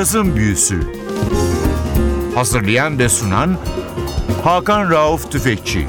Cazın Büyüsü Hazırlayan ve sunan Hakan Rauf Tüfekçi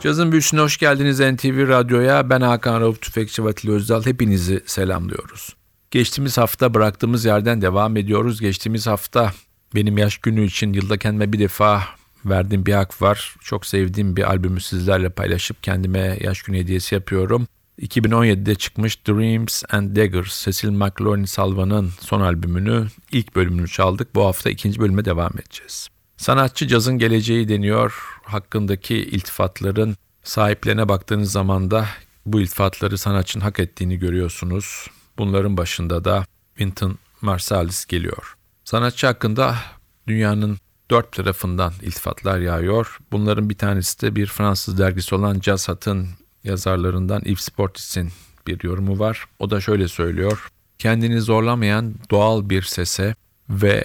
Cazın Büyüsü'ne hoş geldiniz NTV Radyo'ya. Ben Hakan Rauf Tüfekçi Vatili Özdal. Hepinizi selamlıyoruz. Geçtiğimiz hafta bıraktığımız yerden devam ediyoruz. Geçtiğimiz hafta benim yaş günü için yılda kendime bir defa verdiğim bir hak var. Çok sevdiğim bir albümü sizlerle paylaşıp kendime yaş günü hediyesi yapıyorum. 2017'de çıkmış Dreams and Daggers, Cecil McLaurin Salva'nın son albümünü, ilk bölümünü çaldık. Bu hafta ikinci bölüme devam edeceğiz. Sanatçı cazın geleceği deniyor. Hakkındaki iltifatların sahiplerine baktığınız zaman da bu iltifatları sanatçının hak ettiğini görüyorsunuz. Bunların başında da Wynton Marsalis geliyor. Sanatçı hakkında dünyanın dört tarafından iltifatlar yağıyor. Bunların bir tanesi de bir Fransız dergisi olan Jazz Hat'ın yazarlarından Yves Sportis'in bir yorumu var. O da şöyle söylüyor. Kendini zorlamayan doğal bir sese ve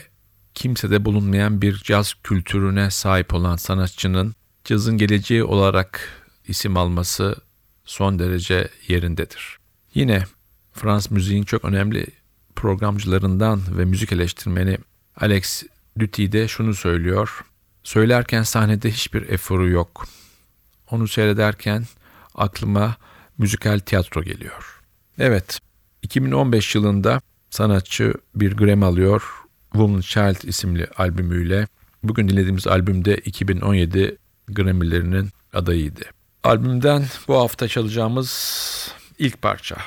kimsede bulunmayan bir caz kültürüne sahip olan sanatçının cazın geleceği olarak isim alması son derece yerindedir. Yine Frans müziğin çok önemli programcılarından ve müzik eleştirmeni Alex Duty de şunu söylüyor. Söylerken sahnede hiçbir eforu yok. Onu seyrederken aklıma müzikal tiyatro geliyor. Evet, 2015 yılında sanatçı bir Grammy alıyor Woman Child isimli albümüyle. Bugün dinlediğimiz albümde 2017 Grammy'lerinin adayıydı. Albümden bu hafta çalacağımız ilk parça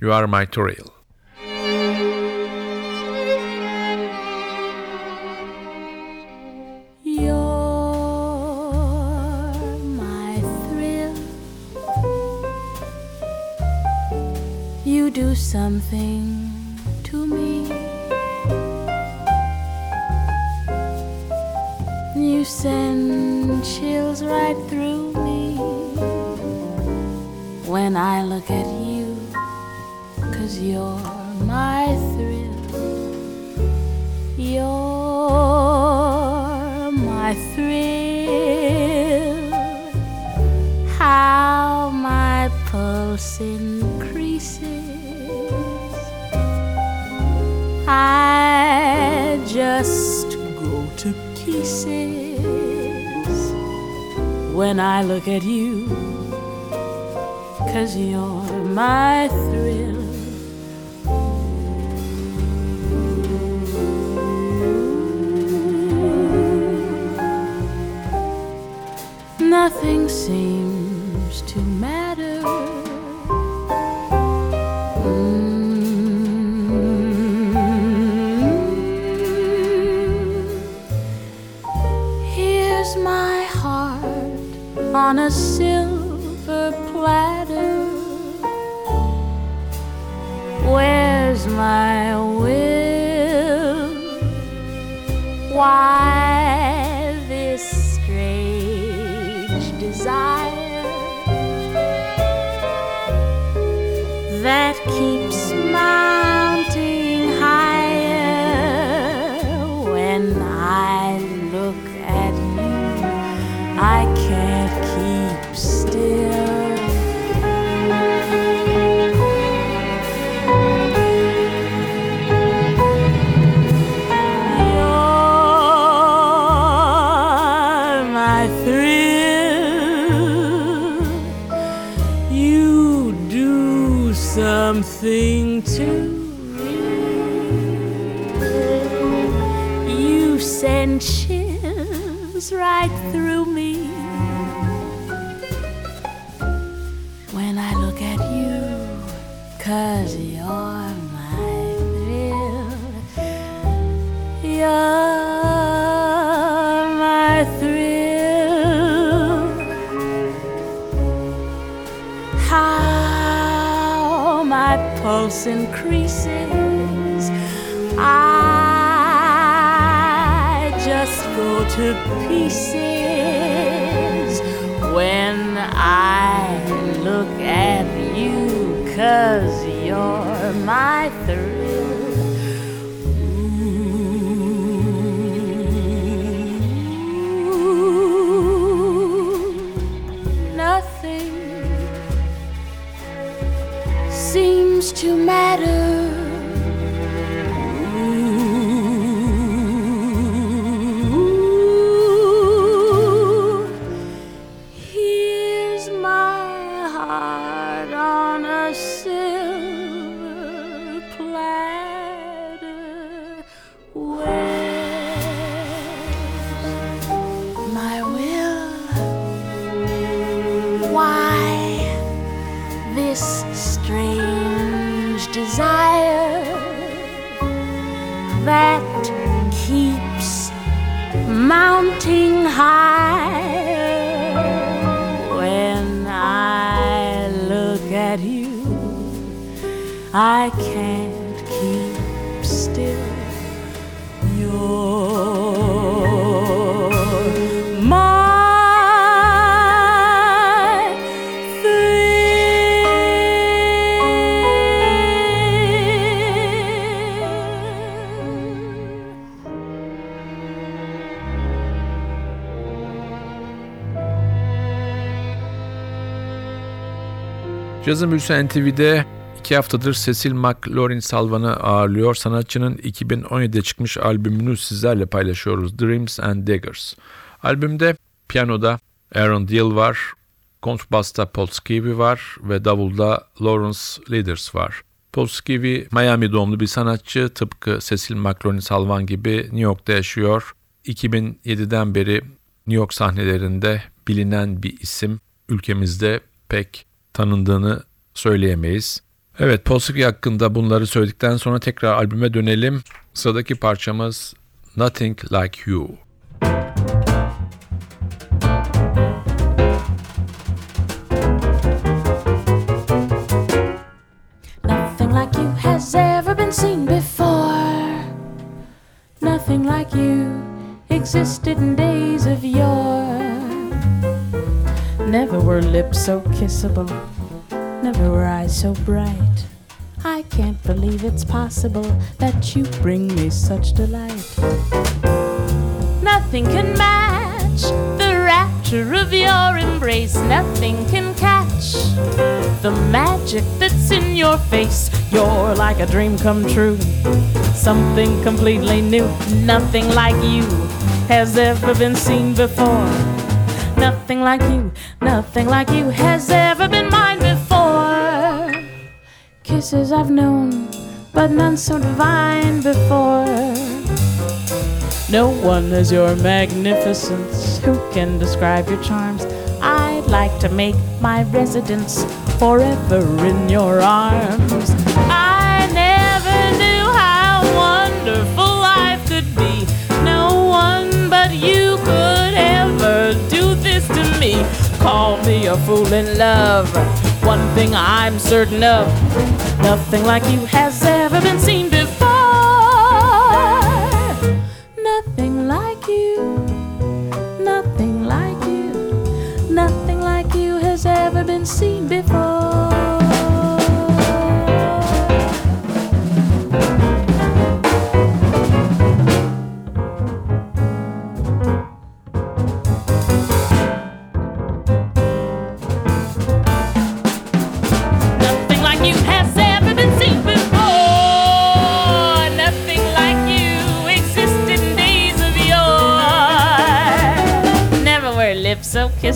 You Are My Trail. Do something to me. You send chills right through me when I look at you, cause you're my thrill. You're my thrill. How my pulse increases pieces when I look at you, cause you're my thrill. Nothing seems to matter on a silver platter. Where's my pulse increases. I just go to pieces when I look at you, cause you're my Cazın Büyüsü NTV'de iki haftadır Cecil McLaurin Salvan'ı ağırlıyor. Sanatçının 2017'de çıkmış albümünü sizlerle paylaşıyoruz. Dreams and Daggers. Albümde piyanoda Aaron Deal var, kontrbasta Paul Skeevy var ve davulda Lawrence Leaders var. Paul Skeevy Miami doğumlu bir sanatçı. Tıpkı Cecil McLaurin Salvan gibi New York'ta yaşıyor. 2007'den beri New York sahnelerinde bilinen bir isim. Ülkemizde pek tanındığını söyleyemeyiz. Evet Polski hakkında bunları söyledikten sonra tekrar albüme dönelim. Sıradaki parçamız Nothing Like You. Nothing like you has ever been seen before. Nothing like you existed in days of yore. Never were lips so kissable, never were eyes so bright. I can't believe it's possible that you bring me such delight. Nothing can match the rapture of your embrace. Nothing can catch the magic that's in your face. You're like a dream come true, something completely new. Nothing like you has ever been seen before. Nothing like you, nothing like you has ever been mine before. Kisses I've known, but none so divine before. No one has your magnificence. Who can describe your charms? I'd like to make my residence forever in your arms. I me. Call me a fool in love. One thing I'm certain of nothing like you has ever been seen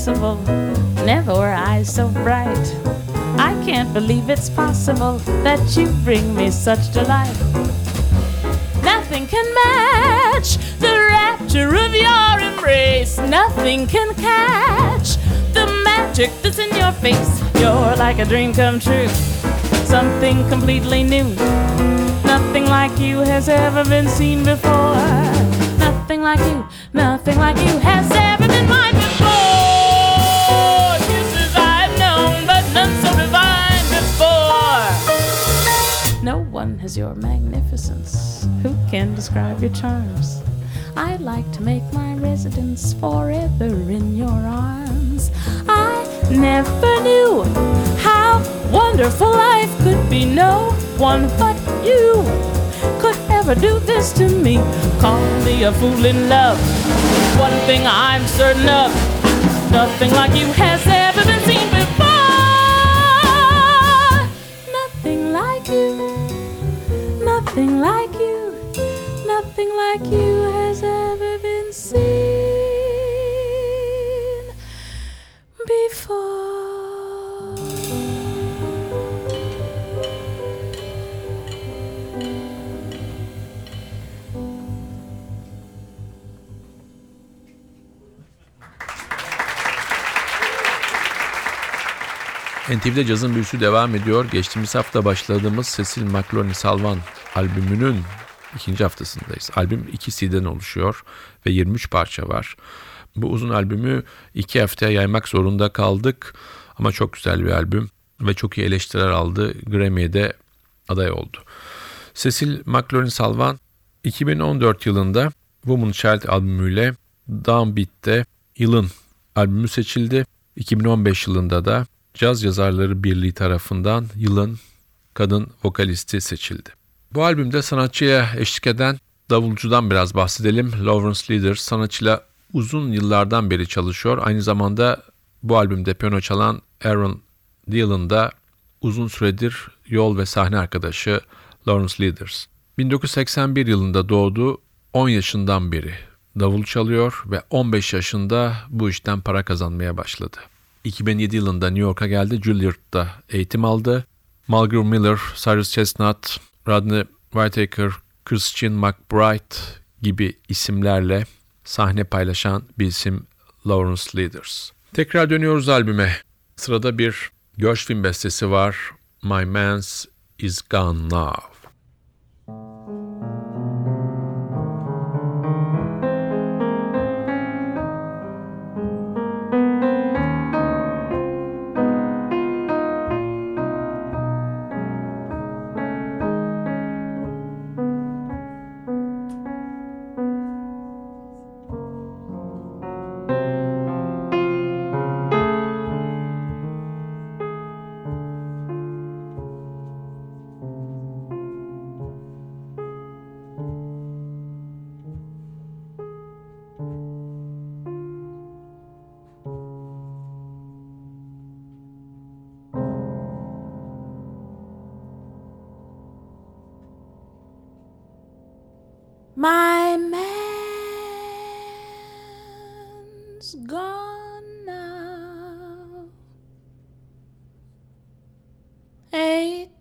so kissable, never were eyes so bright. I can't believe it's possible that you bring me such delight. Nothing can match the rapture of your embrace. Nothing can catch the magic that's in your face. You're like a dream come true, something completely new. Nothing like you has ever been seen before. Nothing like you, nothing like you has ever Has your magnificence. Who can describe your charms? I'd like to make my residence forever in your arms. I never knew how wonderful life could be. No one but you could ever do this to me. Call me a fool in love. One thing I'm certain of nothing like you has NTV'de cazın büyüsü devam ediyor. Geçtiğimiz hafta başladığımız Cecil McLaurin Salvan albümünün ikinci haftasındayız. Albüm iki CD'den oluşuyor ve 23 parça var. Bu uzun albümü iki haftaya yaymak zorunda kaldık. Ama çok güzel bir albüm ve çok iyi eleştiriler aldı. Grammy'ye de aday oldu. Cecil McLaurin Salvan 2014 yılında Woman Child albümüyle Downbeat'te yılın albümü seçildi. 2015 yılında da Caz Yazarları Birliği tarafından yılın kadın vokalisti seçildi. Bu albümde sanatçıya eşlik eden davulcudan biraz bahsedelim. Lawrence Leader sanatçıyla uzun yıllardan beri çalışıyor. Aynı zamanda bu albümde piyano çalan Aaron Dillon da uzun süredir yol ve sahne arkadaşı Lawrence Leaders. 1981 yılında doğdu, 10 yaşından beri davul çalıyor ve 15 yaşında bu işten para kazanmaya başladı. 2007 yılında New York'a geldi, Juilliard'da eğitim aldı. Mulgrew Miller, Cyrus Chestnut, Rodney Whittaker, Christian McBride gibi isimlerle sahne paylaşan bir isim Lawrence Leaders. Tekrar dönüyoruz albüme. Sırada bir Gershwin bestesi var. My Man's Is Gone Now.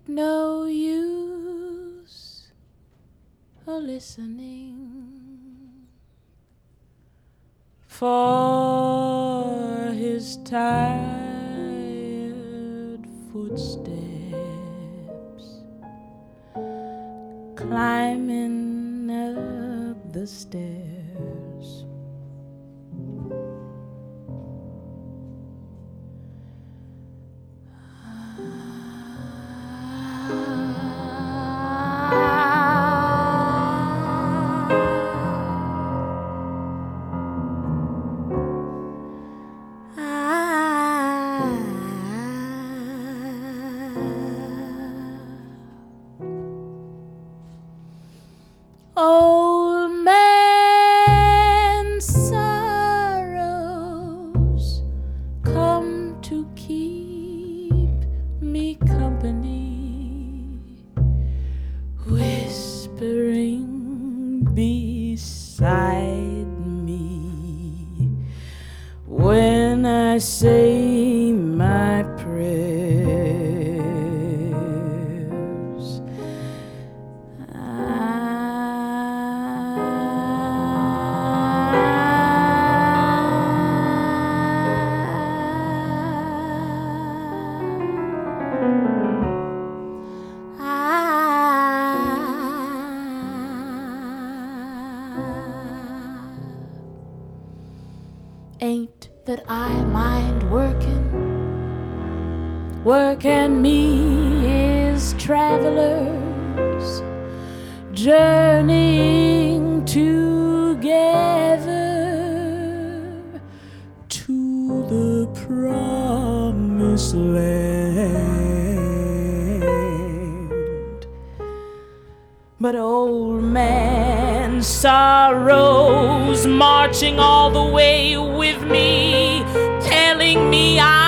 No use a listening for his tired footsteps climbing up the stairs. And me is travelers journeying together to the promised land. But old man sorrows marching all the way with me, telling me I'm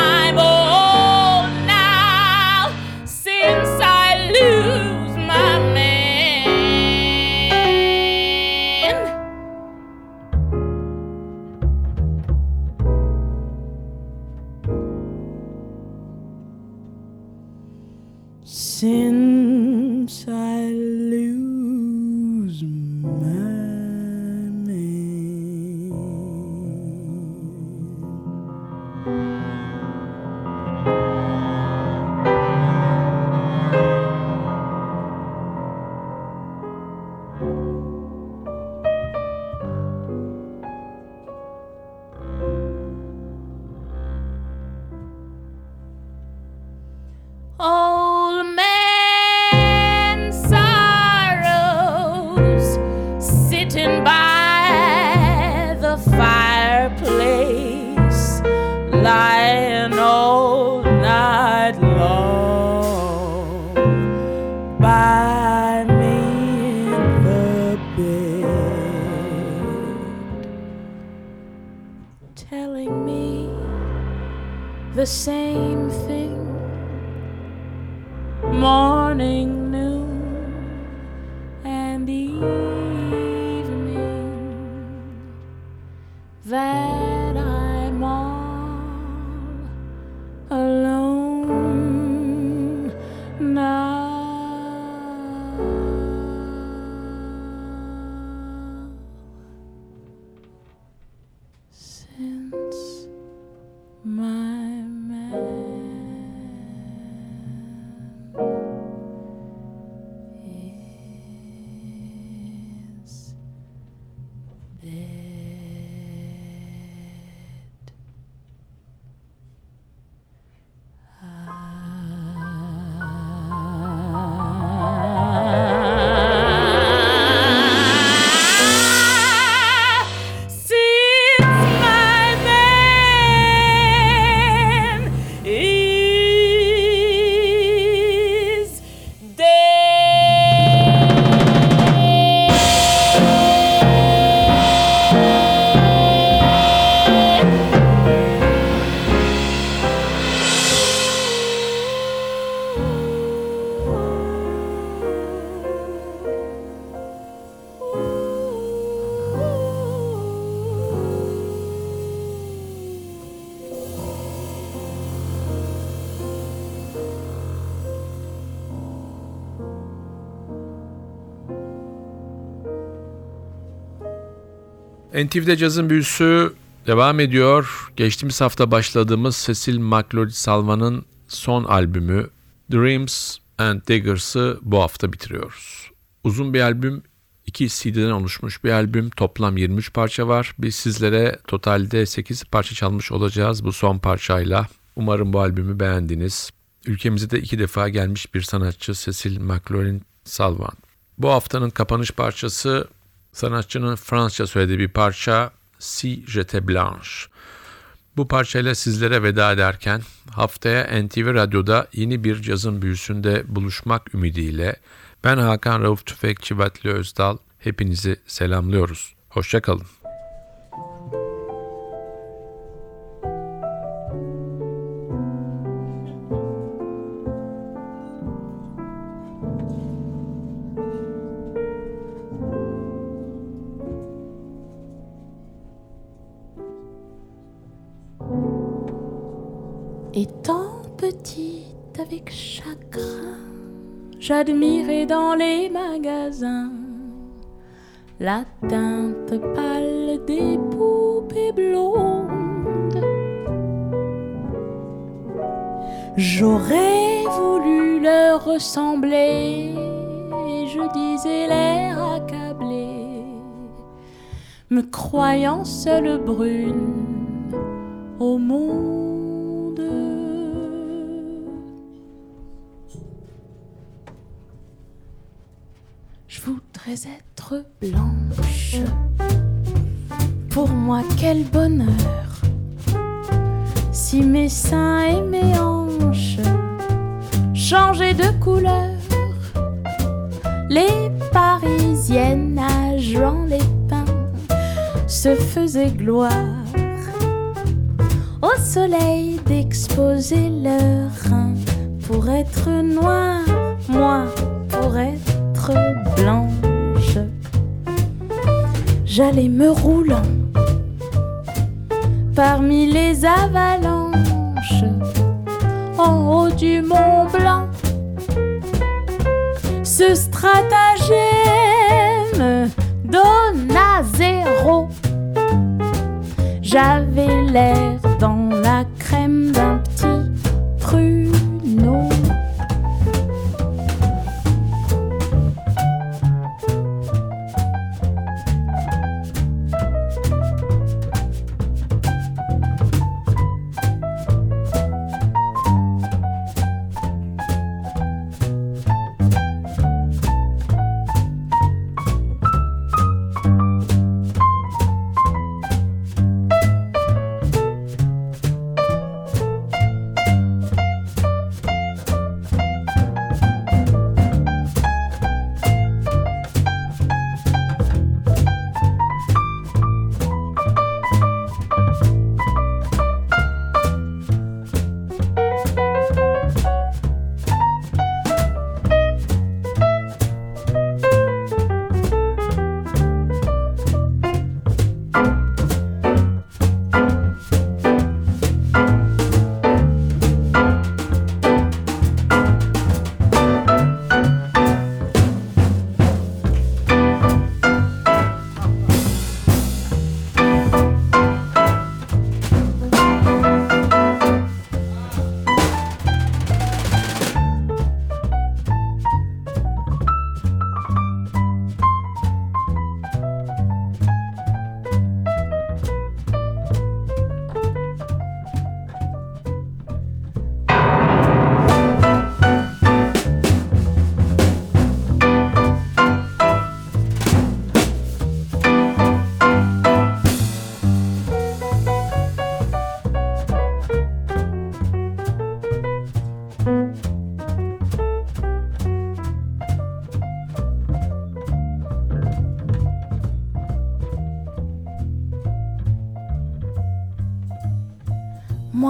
NTV'de cazın büyüsü devam ediyor. Geçtiğimiz hafta başladığımız Cecil McLaurin Salva'nın son albümü Dreams and Daggers'ı bu hafta bitiriyoruz. Uzun bir albüm, iki CD'den oluşmuş bir albüm. Toplam 23 parça var. Biz sizlere totalde 8 parça çalmış olacağız bu son parçayla. Umarım bu albümü beğendiniz. Ülkemize de iki defa gelmiş bir sanatçı Cecil McLaurin Salvan. Bu haftanın kapanış parçası sanatçının Fransızca söylediği bir parça Si J'étais Blanche. Bu parçayla sizlere veda ederken haftaya NTV Radyo'da yeni bir cazın büyüsünde buluşmak ümidiyle ben Hakan Rauf Tüfekçi Vatli Özdal hepinizi selamlıyoruz. Hoşçakalın. Étant petite avec chagrin, j'admirais dans les magasins la teinte pâle des poupées blondes. J'aurais voulu leur ressembler, et je disais l'air accablé, me croyant seule brune au monde. Je voudrais être blanche. Pour moi, quel bonheur. Si mes seins et mes hanches changeaient de couleur, les parisiennes nageant les pins se faisaient gloire au soleil d'exposer leurs reins pour être noir, moi pour être blanche. J'allais me roulant parmi les avalanches en haut du Mont Blanc. Ce stratagème donna zéro. J'avais l'air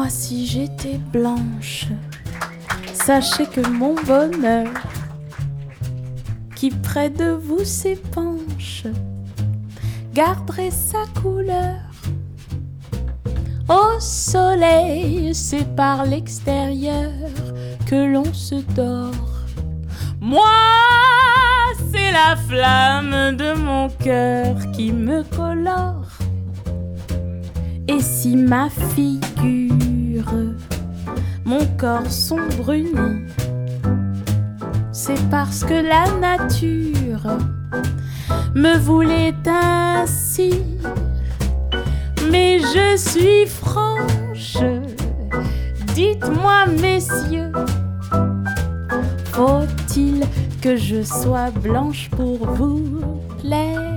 Si j'étais blanche, sachez que mon bonheur, qui près de vous s'épanche, garderait sa couleur. Au soleil, c'est par l'extérieur que l'on se dort. Moi, c'est la flamme de mon cœur qui me colore. Et si ma figure, mon corps sont brunis, c'est parce que la nature me voulait ainsi. Mais je suis franche, dites-moi messieurs, faut-il que je sois blanche pour vous plaire